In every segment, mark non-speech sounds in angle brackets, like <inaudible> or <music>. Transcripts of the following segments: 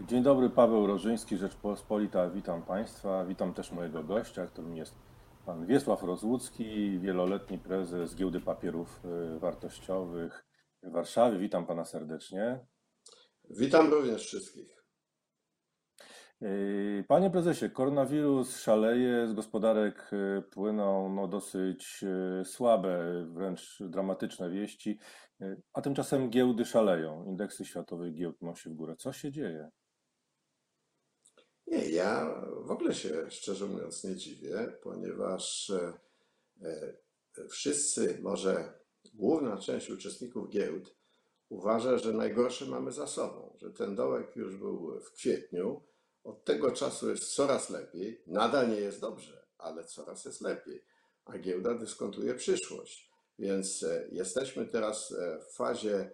Dzień dobry, Paweł Rożyński, Rzeczpospolita. Witam Państwa. Witam też mojego gościa, którym jest pan Wiesław Rozłucki, wieloletni prezes Giełdy Papierów y, Wartościowych w Warszawie. Witam Pana serdecznie. Witam również wszystkich. Y, Panie prezesie, koronawirus szaleje, z gospodarek y, płyną no, dosyć słabe, wręcz dramatyczne wieści, a tymczasem giełdy szaleją, indeksy światowych giełd nosi w górę. Co się dzieje? Nie, ja w ogóle się szczerze mówiąc nie dziwię, ponieważ e, e, wszyscy, może główna część uczestników giełd uważa, że najgorsze mamy za sobą, że ten dołek już był w kwietniu, od tego czasu jest coraz lepiej, nadal nie jest dobrze, ale coraz jest lepiej, a giełda dyskontuje przyszłość. Więc e, jesteśmy teraz w fazie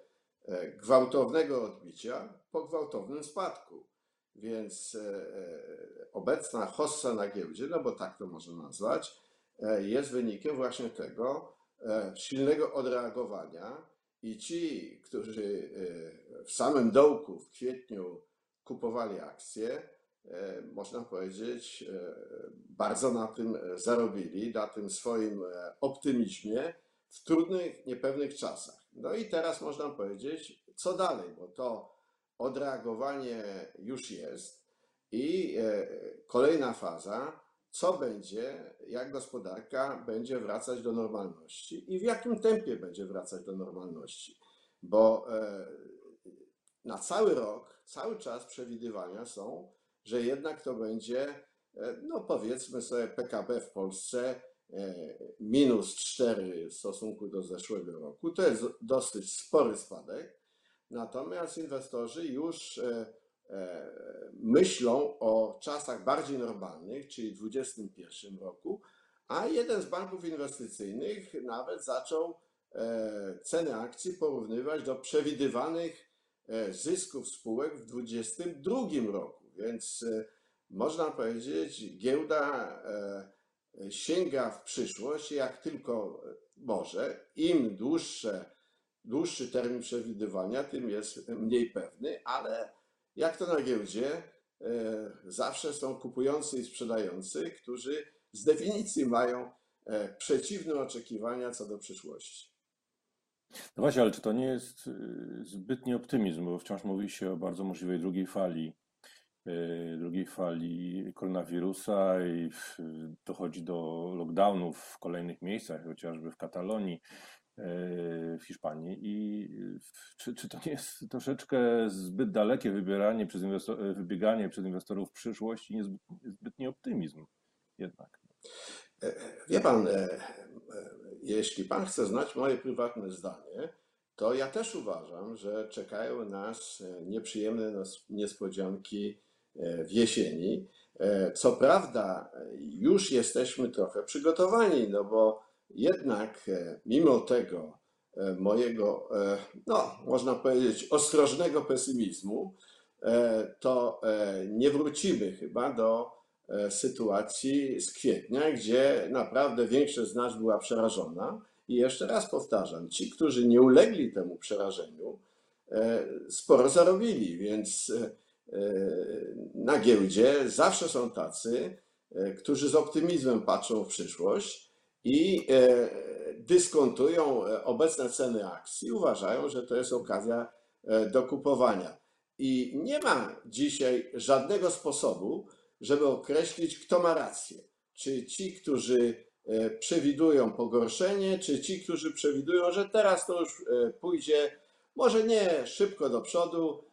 gwałtownego odbicia po gwałtownym spadku. Więc e, e, obecna hossa na giełdzie, no bo tak to można nazwać, e, jest wynikiem właśnie tego silnego odreagowania i ci, którzy w samym dołku w kwietniu kupowali akcje, można powiedzieć, bardzo na tym zarobili, na tym swoim optymizmie w trudnych, niepewnych czasach. No i teraz można powiedzieć, co dalej, bo to odreagowanie już jest i e, kolejna faza, co będzie, jak gospodarka będzie wracać do normalności i w jakim tempie będzie wracać do normalności. Bo e, na cały rok, cały czas przewidywania są, że jednak to będzie, e, no powiedzmy sobie, PKB w Polsce minus 4 w stosunku do zeszłego roku. To jest dosyć spory spadek. Natomiast inwestorzy już e, e, myślą o czasach bardziej normalnych, czyli 2021 roku, a jeden z banków inwestycyjnych nawet zaczął e, ceny akcji porównywać do przewidywanych zysków spółek w 2022 roku. Więc można powiedzieć, giełda sięga w przyszłość jak tylko może. Im dłuższe dłuższy termin przewidywania, tym jest mniej pewny, ale jak to na giełdzie, e, zawsze są kupujący i sprzedający, którzy z definicji mają e, przeciwne oczekiwania co do przyszłości. No właśnie, ale czy to nie jest e, zbytni optymizm, bo wciąż mówi się o bardzo możliwej drugiej fali, drugiej fali koronawirusa i dochodzi do lockdownów w kolejnych miejscach, chociażby w Katalonii w Hiszpanii. I czy, czy to nie jest troszeczkę zbyt dalekie wybieranie przez inwestor, wybieganie przez inwestorów w przyszłość i niezbytni optymizm jednak? E, wie pan, e, e, jeśli pan chce znać moje prywatne zdanie, to ja też uważam, że czekają nas nieprzyjemne niespodzianki w jesieni. Co prawda, już jesteśmy trochę przygotowani, no bo jednak e, mimo tego e, mojego, e, no można powiedzieć, ostrożnego pesymizmu, to nie wrócimy chyba do sytuacji z kwietnia, gdzie naprawdę większość z nas była przerażona. I jeszcze raz powtarzam, ci, którzy nie ulegli temu przerażeniu, sporo zarobili, więc na giełdzie zawsze są tacy, którzy z optymizmem patrzą w przyszłość i e, dyskontują e, obecne ceny akcji, uważają, że to jest okazja e, do kupowania. I nie ma dzisiaj żadnego sposobu, żeby określić, kto ma rację. Czy ci, którzy przewidują pogorszenie, czy ci, którzy przewidują, że teraz to już pójdzie może nie szybko do przodu.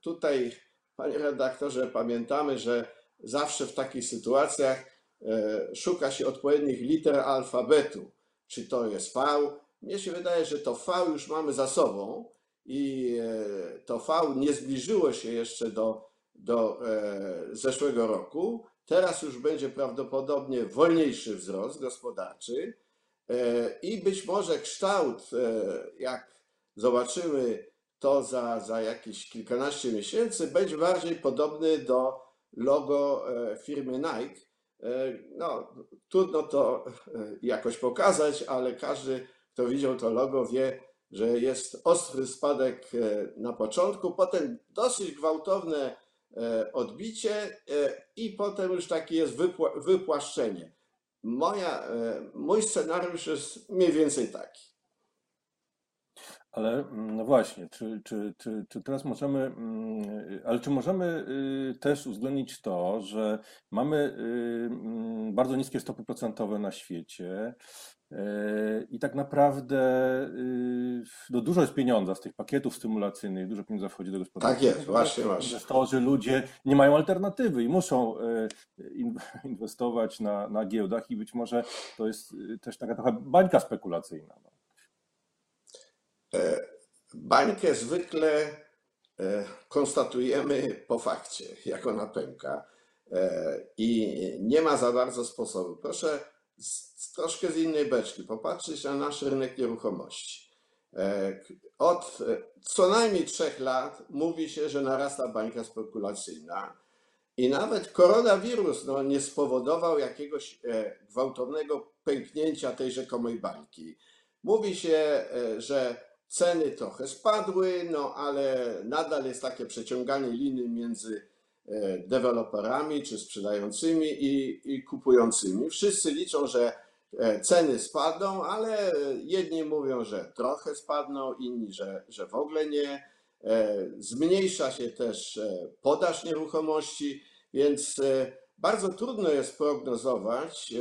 Tutaj, panie redaktorze, pamiętamy, że zawsze w takich sytuacjach szuka się odpowiednich liter alfabetu. Czy to jest V? Mnie się wydaje, że to V już mamy za sobą i e, to V nie zbliżyło się jeszcze do, do e, zeszłego roku. Teraz już będzie prawdopodobnie wolniejszy wzrost gospodarczy i być może kształt, jak zobaczymy to za, za jakieś kilkanaście miesięcy, będzie bardziej podobny do logo firmy Nike, E, no, trudno to e, jakoś pokazać, ale każdy, kto widział to logo, wie, że jest ostry spadek e, na początku, potem dosyć gwałtowne e, odbicie e, i potem już takie jest wypła- wypłaszczenie. Moja, mój scenariusz jest mniej więcej taki. Ale mm, no właśnie, czy, czy, czy, czy teraz możemy, mm, ale czy możemy y, też uwzględnić to, że mamy y, mm, bardzo niskie stopy procentowe na świecie y, i tak naprawdę no dużo jest pieniądza z tych pakietów stymulacyjnych, dużo pieniądza wchodzi do gospodarki. Tak jest, właśnie, właśnie. Inwestorzy, ludzie nie mają alternatywy i muszą <laughs> inwestować na, na giełdach i być może to jest też taka trochę bańka spekulacyjna. E, bańkę zwykle e, konstatujemy po fakcie, jak ona pęka e, i nie ma za bardzo sposobu. Proszę z, troszkę z innej beczki popatrzeć na nasz rynek nieruchomości. Od co najmniej trzech lat mówi się, że narasta bańka spekulacyjna i nawet koronawirus no, nie spowodował jakiegoś gwałtownego pęknięcia tej rzekomej bańki. Mówi się, że Ceny trochę spadły, no ale nadal jest takie przeciąganie liny między e, deweloperami czy sprzedającymi i, i kupującymi. Wszyscy liczą, że e, ceny spadną, ale jedni mówią, że trochę spadną, inni, że, że w ogóle nie. E, zmniejsza się też podaż nieruchomości, więc bardzo trudno jest prognozować,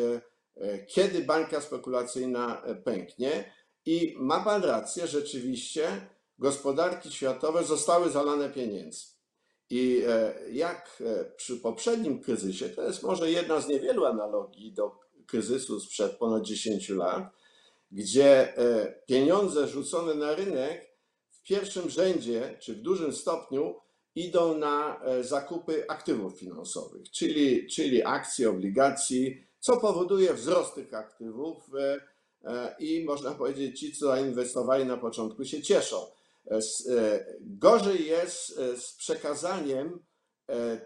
kiedy bańka spekulacyjna pęknie. I ma pan rację, rzeczywiście gospodarki światowe zostały zalane pieniędzy. I e, jak e, przy poprzednim kryzysie, to jest może jedna z niewielu analogii do kryzysu sprzed ponad 10 lat, gdzie e, pieniądze rzucone na rynek w pierwszym rzędzie, czy w dużym stopniu, idą na zakupy aktywów finansowych, czyli, czyli akcji, obligacji, co powoduje wzrost tych aktywów i można powiedzieć, ci, co zainwestowali na początku, się cieszą. E, e, gorzej jest z przekazaniem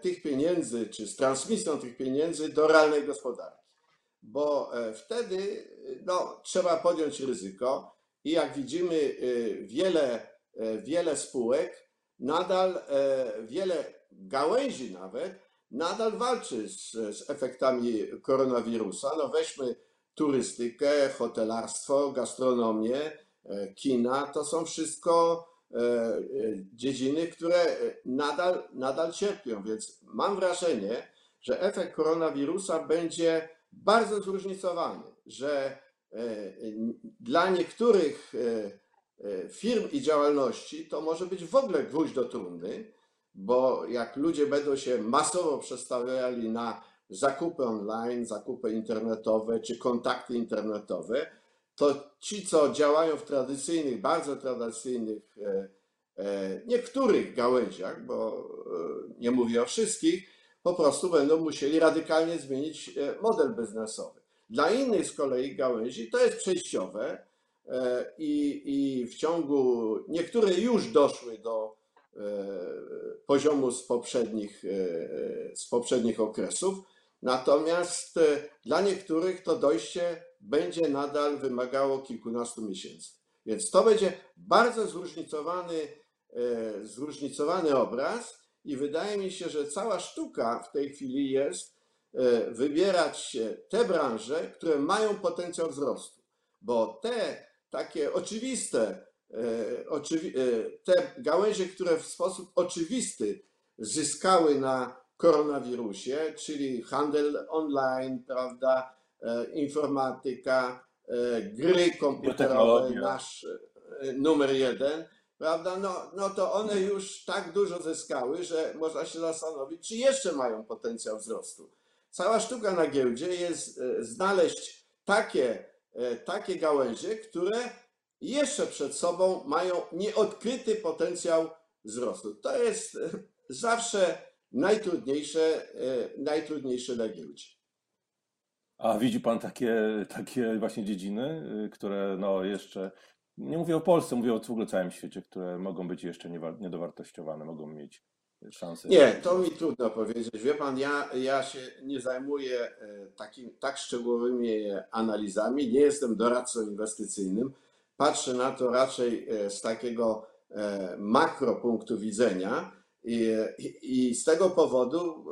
tych pieniędzy, czy z transmisją tych pieniędzy do realnej gospodarki, bo wtedy no, trzeba podjąć ryzyko i jak widzimy, wiele, wiele spółek, nadal wiele gałęzi nawet, nadal walczy z, z efektami koronawirusa. No weźmy turystykę, hotelarstwo, gastronomię, e, kina, to są wszystko e, e, dziedziny, które nadal, nadal cierpią. Więc mam wrażenie, że efekt koronawirusa będzie bardzo zróżnicowany, że dla niektórych firm i działalności to może być w ogóle gwóźdź do trumny, bo jak ludzie będą się masowo przestawiali na zakupy online, zakupy internetowe czy kontakty internetowe, to ci, co działają w tradycyjnych, bardzo tradycyjnych, e, e, niektórych gałęziach, bo e, nie mówię o wszystkich, po prostu będą musieli radykalnie zmienić model biznesowy. Dla innych z kolei gałęzi to jest przejściowe i, i w ciągu, niektóre już doszły do poziomu z poprzednich, z poprzednich okresów, Natomiast e, dla niektórych to dojście będzie nadal wymagało kilkunastu miesięcy. Więc to będzie bardzo zróżnicowany, e, zróżnicowany obraz i wydaje mi się, że cała sztuka w tej chwili jest e, wybierać te branże, które mają potencjał wzrostu, bo te takie oczywiste, te gałęzie, które w sposób oczywisty zyskały na koronawirusie, czyli handel online, prawda, e, informatyka, e, gry komputerowe, nasz e, numer jeden, prawda, no, no to one już tak dużo zyskały, że można się zastanowić, czy jeszcze mają potencjał wzrostu. Cała sztuka na giełdzie jest znaleźć takie, takie gałęzie, które jeszcze przed sobą mają nieodkryty potencjał wzrostu. To jest zawsze najtrudniejsze, e, najtrudniejsze na giełdzie. A widzi Pan takie, takie właśnie dziedziny, y, które no jeszcze, nie mówię o Polsce, mówię o w ogóle całym świecie, które mogą być jeszcze niedowartościowane, mogą mieć szansę. Nie, to mi trudno powiedzieć. Wie Pan, ja, ja się nie zajmuję e, takim, tak szczegółowymi analizami, nie jestem doradcą inwestycyjnym. patrzę na to raczej z takiego makro punktu widzenia i, i z tego powodu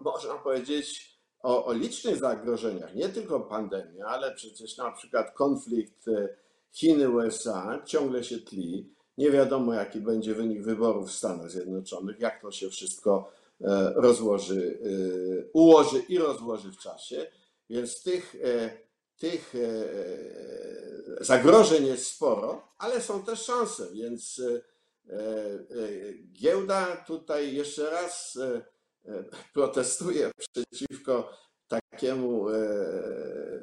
można powiedzieć o, o licznych zagrożeniach, nie tylko pandemia, ale przecież na przykład konflikt Chiny-USA ciągle się tli. Nie wiadomo, jaki będzie wynik wyborów w Stanach Zjednoczonych, jak to się wszystko e, rozłoży, e, ułoży i rozłoży w czasie. Więc tych, e, tych zagrożeń jest sporo, ale są też szanse, więc giełda tutaj jeszcze raz protestuje przeciwko takiemu,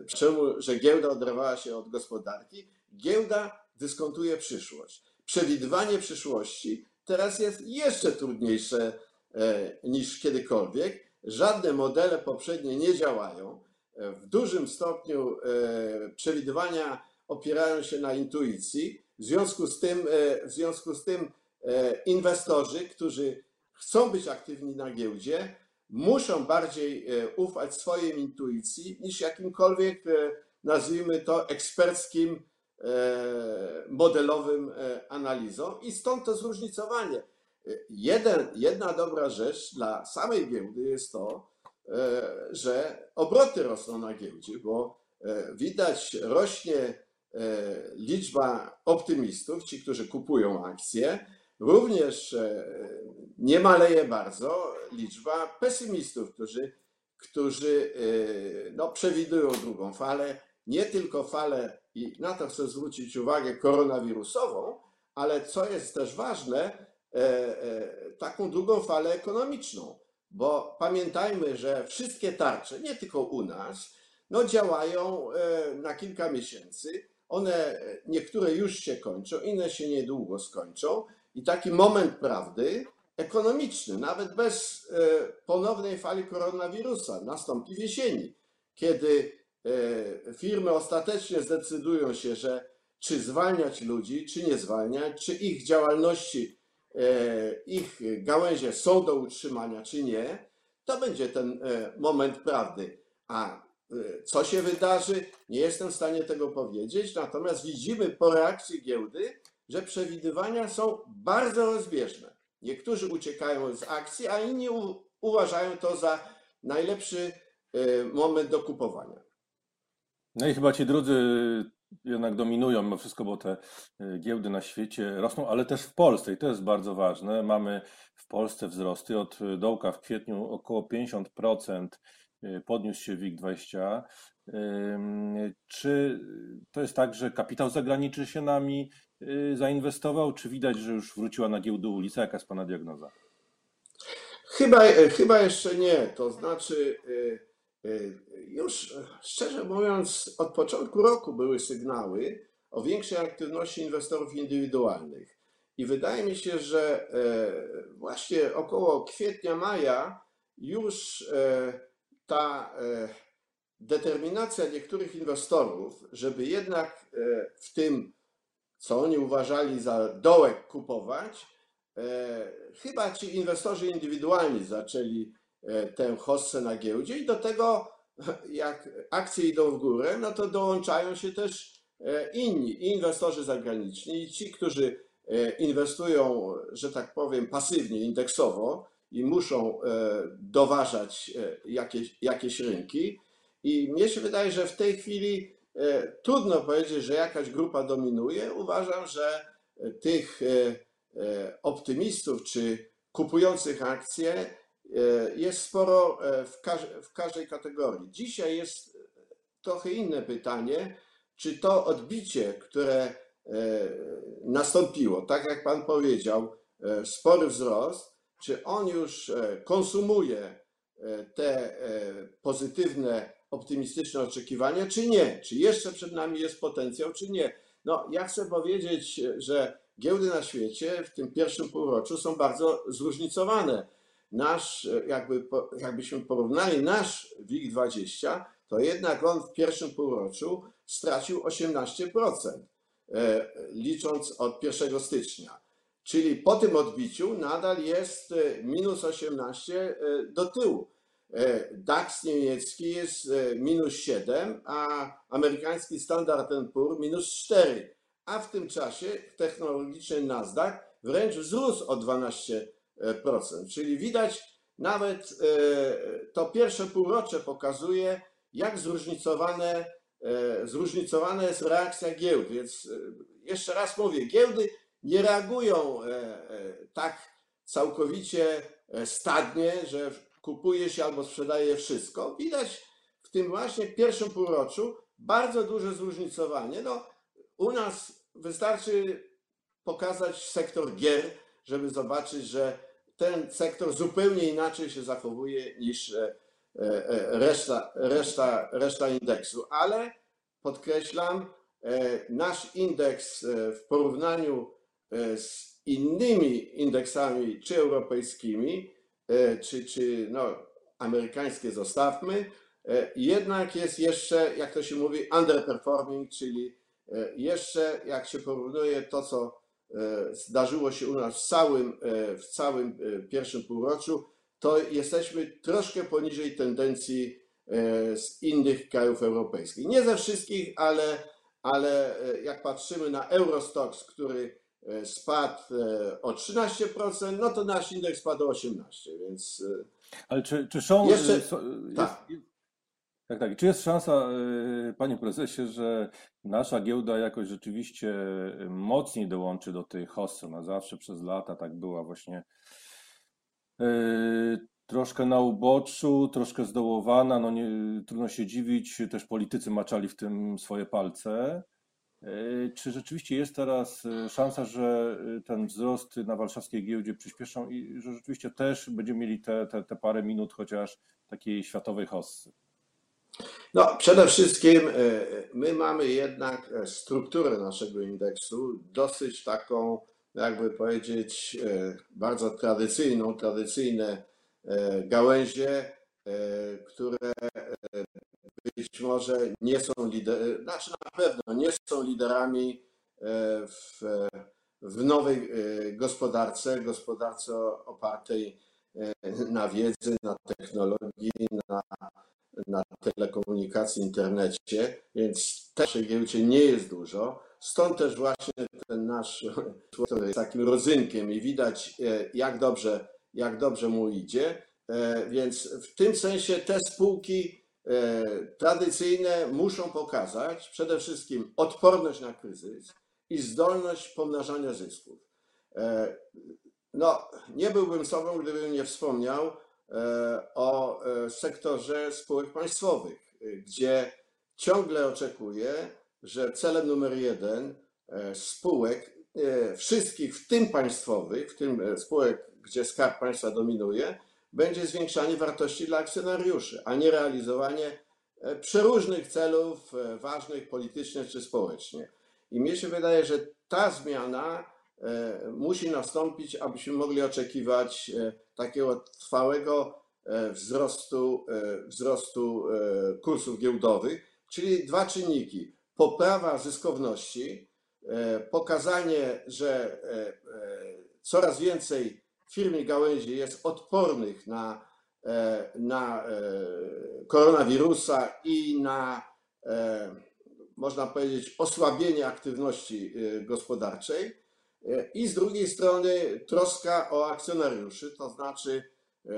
czemu, że giełda oderwała się od gospodarki. Giełda dyskontuje przyszłość przewidywanie przyszłości teraz jest jeszcze trudniejsze e, niż kiedykolwiek. Żadne modele poprzednie nie działają. E, w dużym stopniu e, przewidywania opierają się na intuicji. W związku z tym, w związku z tym inwestorzy, którzy chcą być aktywni na giełdzie, muszą bardziej ufać swojej intuicji niż jakimkolwiek, nazwijmy to, eksperckim E, modelowym e, analizą i stąd to zróżnicowanie. E, jeden, jedna dobra rzecz dla samej giełdy jest to, że obroty rosną na giełdzie, bo widać rośnie liczba optymistów, ci, którzy kupują akcje, również nie maleje bardzo liczba pesymistów, którzy, którzy no, przewidują drugą falę, nie tylko falę i na to chcę zwrócić uwagę koronawirusową, ale co jest też ważne, e, e, taką drugą falę ekonomiczną, bo pamiętajmy, że wszystkie tarcze, nie tylko u nas, no działają e, na kilka miesięcy. One, niektóre już się kończą, inne się niedługo skończą i taki moment prawdy ekonomiczny, nawet bez ponownej fali koronawirusa, nastąpi w jesieni, kiedy E, firmy ostatecznie zdecydują się, że czy zwalniać ludzi, czy nie zwalniać, czy ich działalności, e, ich gałęzie są do utrzymania, czy nie, to będzie ten e, moment prawdy. A co się wydarzy, nie jestem w stanie tego powiedzieć, natomiast widzimy po reakcji giełdy, że przewidywania są bardzo rozbieżne. Niektórzy uciekają z akcji, a inni uważają to za najlepszy moment do kupowania. No i chyba ci drudzy jednak dominują mimo wszystko, bo te y, giełdy na świecie rosną, ale też w Polsce i to jest bardzo ważne. Mamy w Polsce wzrosty od dołka w kwietniu około 50% y, podniósł się WIG20. Czy to jest tak, że kapitał zagraniczny się nami y, zainwestował, czy widać, że już wróciła na giełdę ulica? Jaka jest Pana diagnoza? Chyba, chyba jeszcze nie. To znaczy Y, już szczerze mówiąc, od początku roku były sygnały o większej aktywności inwestorów indywidualnych. I wydaje mi się, że właśnie około kwietnia, maja już ta determinacja niektórych inwestorów, żeby jednak w tym, co oni uważali za dołek kupować, chyba ci inwestorzy indywidualni zaczęli E, tę hossę na giełdzie i do tego, jak akcje idą w górę, no to dołączają się też e, inni inwestorzy zagraniczni i ci, którzy e, inwestują, że tak powiem, pasywnie, indeksowo i muszą doważać jakieś, jakieś rynki. I mnie się wydaje, że w tej chwili trudno powiedzieć, że jakaś grupa dominuje. Uważam, że tych optymistów czy kupujących akcje E, jest sporo e, w, w każdej kategorii. Dzisiaj jest trochę inne pytanie, czy to odbicie, które e, nastąpiło, tak jak Pan powiedział, spory wzrost, czy on już konsumuje te pozytywne, optymistyczne oczekiwania, czy nie? Czy jeszcze przed nami jest potencjał, czy nie? No, ja chcę powiedzieć, że giełdy na świecie w tym pierwszym półroczu są bardzo zróżnicowane nasz, jakby, jakbyśmy porównali nasz WIG20, to jednak on w pierwszym półroczu stracił 18%, e, licząc od 1 stycznia. Czyli po tym odbiciu nadal jest e, minus 18 e, do tyłu. DAX niemiecki jest minus 7, a amerykański Standard Poor's minus 4. a w tym czasie technologiczny Nasdaq wręcz wzrósł o 12%. Czyli widać, nawet e, to pierwsze półrocze pokazuje, jak zróżnicowane, e, zróżnicowana jest reakcja giełd. Więc e, jeszcze raz mówię, giełdy nie reagują tak całkowicie stadnie, że kupuje się albo sprzedaje wszystko. Widać w tym właśnie pierwszym półroczu bardzo duże zróżnicowanie. No, u nas wystarczy pokazać sektor gier, żeby zobaczyć, że ten sektor zupełnie inaczej się zachowuje niż e, e, reszta, reszta, reszta indeksu. Ale podkreślam, e, nasz indeks w porównaniu z innymi indeksami, czy europejskimi, czy, czy no, amerykańskie zostawmy, jednak jest jeszcze, jak to się mówi, underperforming, czyli jeszcze jak się porównuje to, co E, zdarzyło się u nas w całym, e, w całym e, pierwszym półroczu, to jesteśmy troszkę poniżej tendencji z innych krajów europejskich. Nie ze wszystkich, ale, ale jak patrzymy na Eurostox, który spadł o 13%, no to nasz indeks spadł o 18%, więc... Ale czy, czy są... Jeszcze, jest, tak. Tak, tak. Czy jest szansa, panie prezesie, że nasza giełda jakoś rzeczywiście mocniej dołączy do tej hossy? Na zawsze przez lata tak była właśnie troszkę na uboczu, troszkę zdołowana. No nie, trudno się dziwić, też politycy maczali w tym swoje palce. Y, czy rzeczywiście jest teraz szansa, że ten wzrost na warszawskiej giełdzie przyspieszą i że rzeczywiście też będziemy mieli te, te, te parę minut chociaż takiej światowej hossy? No, przede wszystkim e, my mamy jednak e, strukturę naszego indeksu dosyć taką, jakby powiedzieć, e, bardzo tradycyjną, tradycyjne gałęzie, które być może nie są liderami, znaczy na pewno nie są liderami w, w nowej gospodarce, gospodarce opartej na wiedzy, na technologii, na na telekomunikacji, internecie, więc naszej giełdzie nie jest dużo. Stąd też właśnie ten nasz, <laughs> który jest takim rodzynkiem i widać, e, jak dobrze, jak dobrze mu idzie. E, więc w tym sensie te spółki e, tradycyjne muszą pokazać przede wszystkim odporność na kryzys i zdolność pomnażania zysków. No, nie byłbym sobą, gdybym nie wspomniał E, o e, sektorze spółek państwowych, gdzie ciągle oczekuję, że celem numer jeden e, spółek, wszystkich, w tym państwowych, w tym spółek, gdzie skarb państwa dominuje, będzie zwiększanie wartości dla akcjonariuszy, a nie realizowanie przeróżnych celów ważnych politycznie czy społecznie. I mnie się wydaje, że ta zmiana musi nastąpić, abyśmy mogli oczekiwać takiego trwałego e, wzrostu, e, wzrostu e, kursów giełdowych, czyli dwa czynniki. Poprawa zyskowności, pokazanie, że coraz więcej firm i gałęzi jest odpornych na, na koronawirusa i na, można powiedzieć, osłabienie aktywności gospodarczej i z drugiej strony troska o akcjonariuszy, to znaczy e,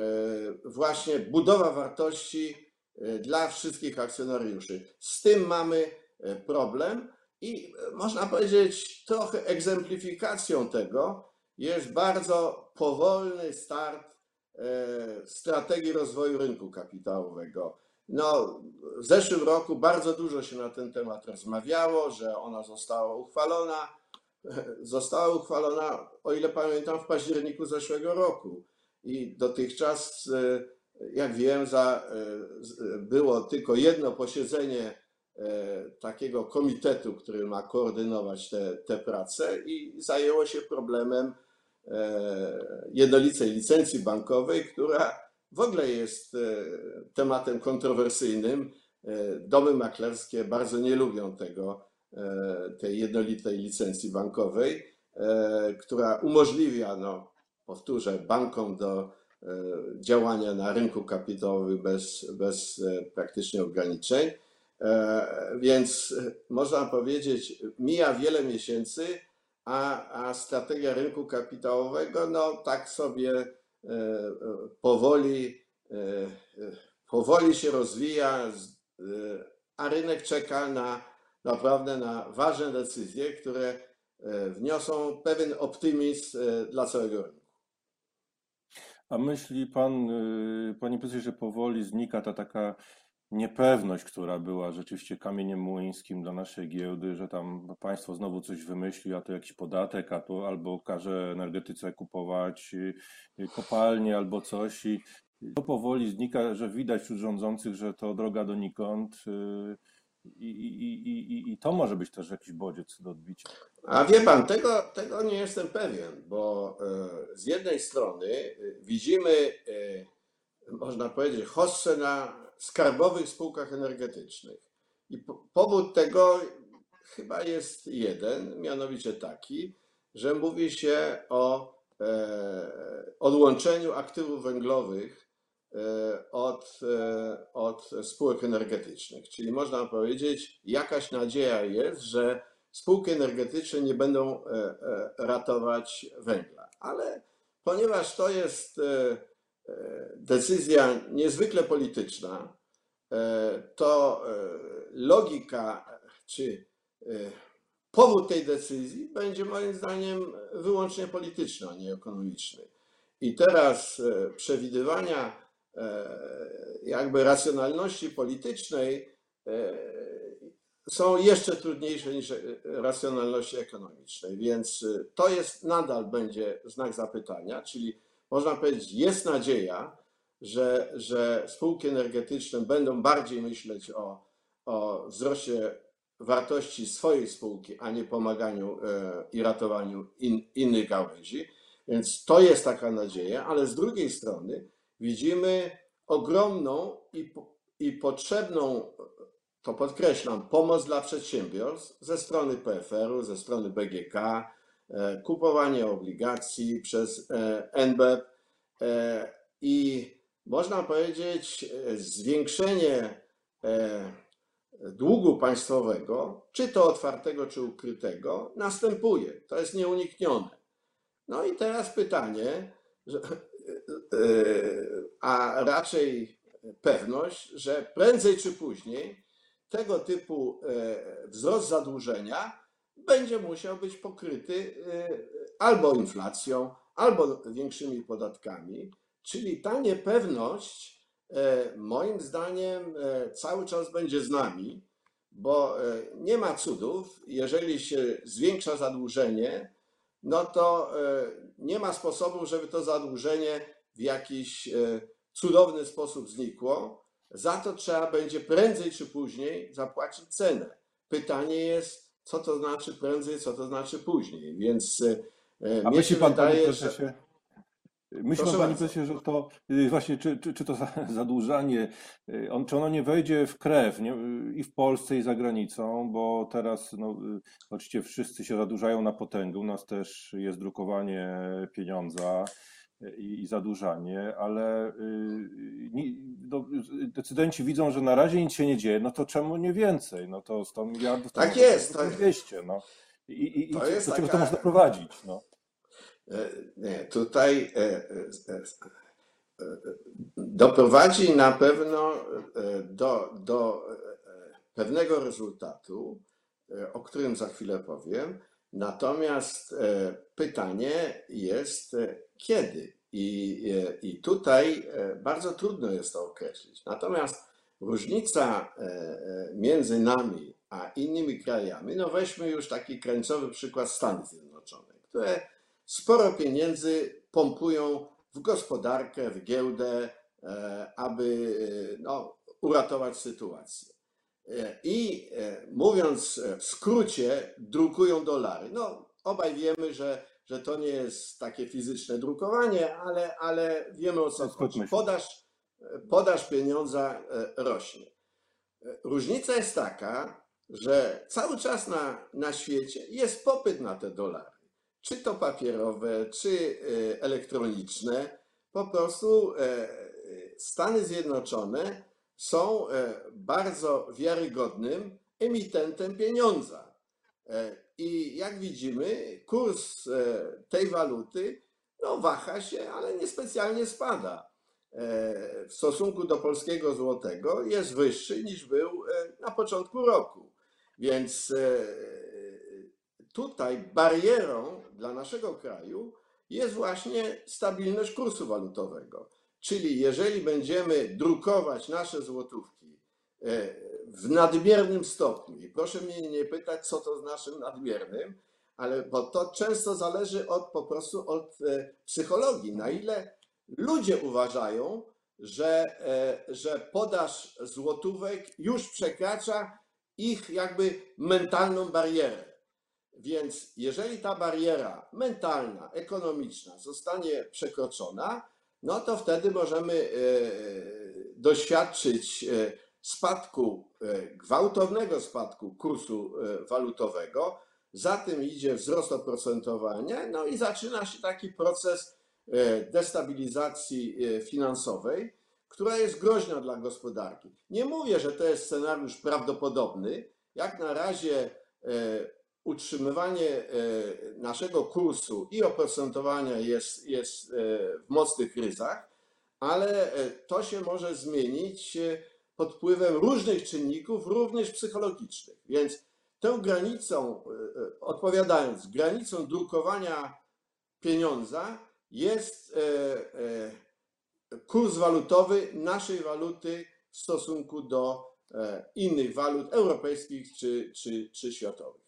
właśnie budowa wartości e, dla wszystkich akcjonariuszy. Z tym mamy e, problem i można powiedzieć, trochę egzemplifikacją tego jest bardzo powolny start strategii rozwoju rynku kapitałowego. No, w zeszłym roku bardzo dużo się na ten temat rozmawiało, że ona została uchwalona <laughs> została uchwalona, o ile pamiętam, w październiku zeszłego roku. I dotychczas, e, jak wiem, za, e, było tylko jedno posiedzenie e, takiego komitetu, który ma koordynować te, te prace i zajęło się problemem jednolitej licencji bankowej, która w ogóle jest tematem kontrowersyjnym. Domy maklerskie bardzo nie lubią tego, E, tej jednolitej licencji bankowej, e, która umożliwia, no, powtórzę, bankom do e, działania na rynku kapitałowym bez, bez praktycznie ograniczeń. E, Więc można powiedzieć, mija wiele miesięcy, a, a strategia rynku kapitałowego, no tak sobie e, powoli, e, powoli się rozwija, e, a rynek czeka na naprawdę na ważne decyzje, które wniosą pewien optymizm dla całego rynku. A myśli pan, panie prezesie, że powoli znika ta taka niepewność, która była rzeczywiście kamieniem młyńskim dla naszej giełdy, że tam państwo znowu coś wymyśli, a to jakiś podatek, a to albo każe energetyce kupować y, y, kopalnie albo coś i to powoli znika, że widać wśród rządzących, że to droga donikąd y, i, i, i, i, to może być też jakiś bodziec do odbicia. A wie pan, tego, tego nie jestem pewien, bo e, z jednej strony widzimy, e, można powiedzieć, hossę na skarbowych spółkach energetycznych. I po- powód tego chyba jest jeden, mianowicie taki, że mówi się o e, odłączeniu aktywów węglowych e, od, e, od spółek energetycznych. Czyli można powiedzieć, jakaś nadzieja jest, że spółki energetyczne nie będą ratować węgla. Ale ponieważ to jest decyzja niezwykle polityczna, e, to e, logika czy e, powód tej decyzji będzie moim zdaniem wyłącznie polityczny, a nie ekonomiczny. I teraz e, przewidywania e, jakby racjonalności politycznej e, są jeszcze trudniejsze niż e, racjonalności ekonomicznej, więc e, to jest nadal będzie znak zapytania, czyli można powiedzieć, jest nadzieja, że, że spółki energetyczne będą bardziej myśleć o, o wzroście wartości swojej spółki, a nie pomaganiu e, i ratowaniu in, innych gałęzi. Więc to jest taka nadzieja, ale z drugiej strony widzimy ogromną i, i potrzebną, to podkreślam, pomoc dla przedsiębiorstw ze strony PFR-u, ze strony BGK, kupowanie obligacji przez e, NBP e, i można powiedzieć e, zwiększenie e, długu państwowego, czy to otwartego, czy ukrytego, następuje. To jest nieuniknione. No i teraz pytanie, e, a raczej pewność, że prędzej czy później tego typu e, wzrost zadłużenia będzie musiał być pokryty e, albo inflacją, albo większymi podatkami. Czyli ta niepewność, e, moim zdaniem, e, cały czas będzie z nami, bo e, nie ma cudów. Jeżeli się zwiększa zadłużenie, no to nie ma sposobu, żeby to zadłużenie w jakiś cudowny sposób znikło. Za to trzeba będzie prędzej czy później zapłacić cenę. Pytanie jest, co to znaczy prędzej, co to znaczy później. Więc e, A mnie myśli się pan, panie wydaje, że. prezesie, myśli pan, Proszę panie prezesie, że to y, właśnie, czy, czy, czy to za- <laughs> zadłużanie, y, on, czy ono nie wejdzie w krew nie, y, i w Polsce, i za granicą, bo teraz no, oczywiście wszyscy się zadłużają na potęgę, u nas też jest drukowanie pieniądza i, i zadłużanie, ale y, decydenci widzą, że na razie nic się nie dzieje, no to czemu nie więcej? No to 100 miliardów to Tak jest, to- 200, no. I, i, i To do jest czego to taka- można prowadzić? No. E, Nie, tutaj e, e, doprowadzi na pewno do, do pewnego rezultatu, o którym za chwilę powiem. Natomiast pytanie jest, kiedy? I, e, I tutaj e, bardzo trudno jest to określić. Natomiast różnica e, między nami a innymi krajami, no weźmy już taki krańcowy przykład Stanów Zjednoczonych, które sporo pieniędzy pompują w gospodarkę, w giełdę, aby no, uratować sytuację. I mówiąc w skrócie, drukują dolary. No, obaj wiemy, że, że to nie jest takie fizyczne drukowanie, ale, ale wiemy o co chodzi. Podaż, podaż pieniądza e, rośnie. E, Różnica jest taka, że cały czas na, na świecie jest popyt na te dolary. Czy to papierowe, czy e, elektroniczne. Po prostu Stany Zjednoczone są bardzo wiarygodnym emitentem pieniądza. E, I jak widzimy, kurs e, tej waluty no, waha się, ale niespecjalnie spada. W stosunku do polskiego złotego jest wyższy niż był na początku roku. Więc tutaj barierą dla naszego kraju jest właśnie stabilność kursu walutowego. Czyli jeżeli będziemy drukować nasze złotówki e, w nadmiernym stopniu, i proszę mnie nie pytać, co to z naszym nadmiernym, ale bo to często zależy od po prostu od e, psychologii, na ile ludzie uważają, że, e, że podaż złotówek już przekracza ich jakby mentalną barierę. Więc jeżeli ta bariera mentalna, ekonomiczna zostanie przekroczona, no to wtedy możemy e, doświadczyć spadku, e, gwałtownego spadku kursu walutowego. Za tym idzie wzrost oprocentowania, no i zaczyna się taki proces destabilizacji finansowej, która jest groźna dla gospodarki. Nie mówię, że to jest scenariusz prawdopodobny. Jak na razie utrzymywanie e, naszego kursu i oprocentowania jest, jest e, w mocnych ryzach, ale e, to się może zmienić pod wpływem różnych czynników, również psychologicznych. Więc tą granicą, odpowiadając, granicą drukowania pieniądza jest kurs walutowy naszej waluty w stosunku do innych walut europejskich czy, czy, czy światowych.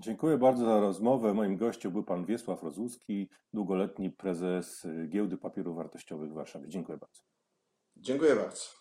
Dziękuję bardzo za rozmowę. Moim gościem był pan Wiesław Rozłuski, długoletni prezes Giełdy Papierów Wartościowych w Warszawie. Dziękuję bardzo. Dziękuję bardzo.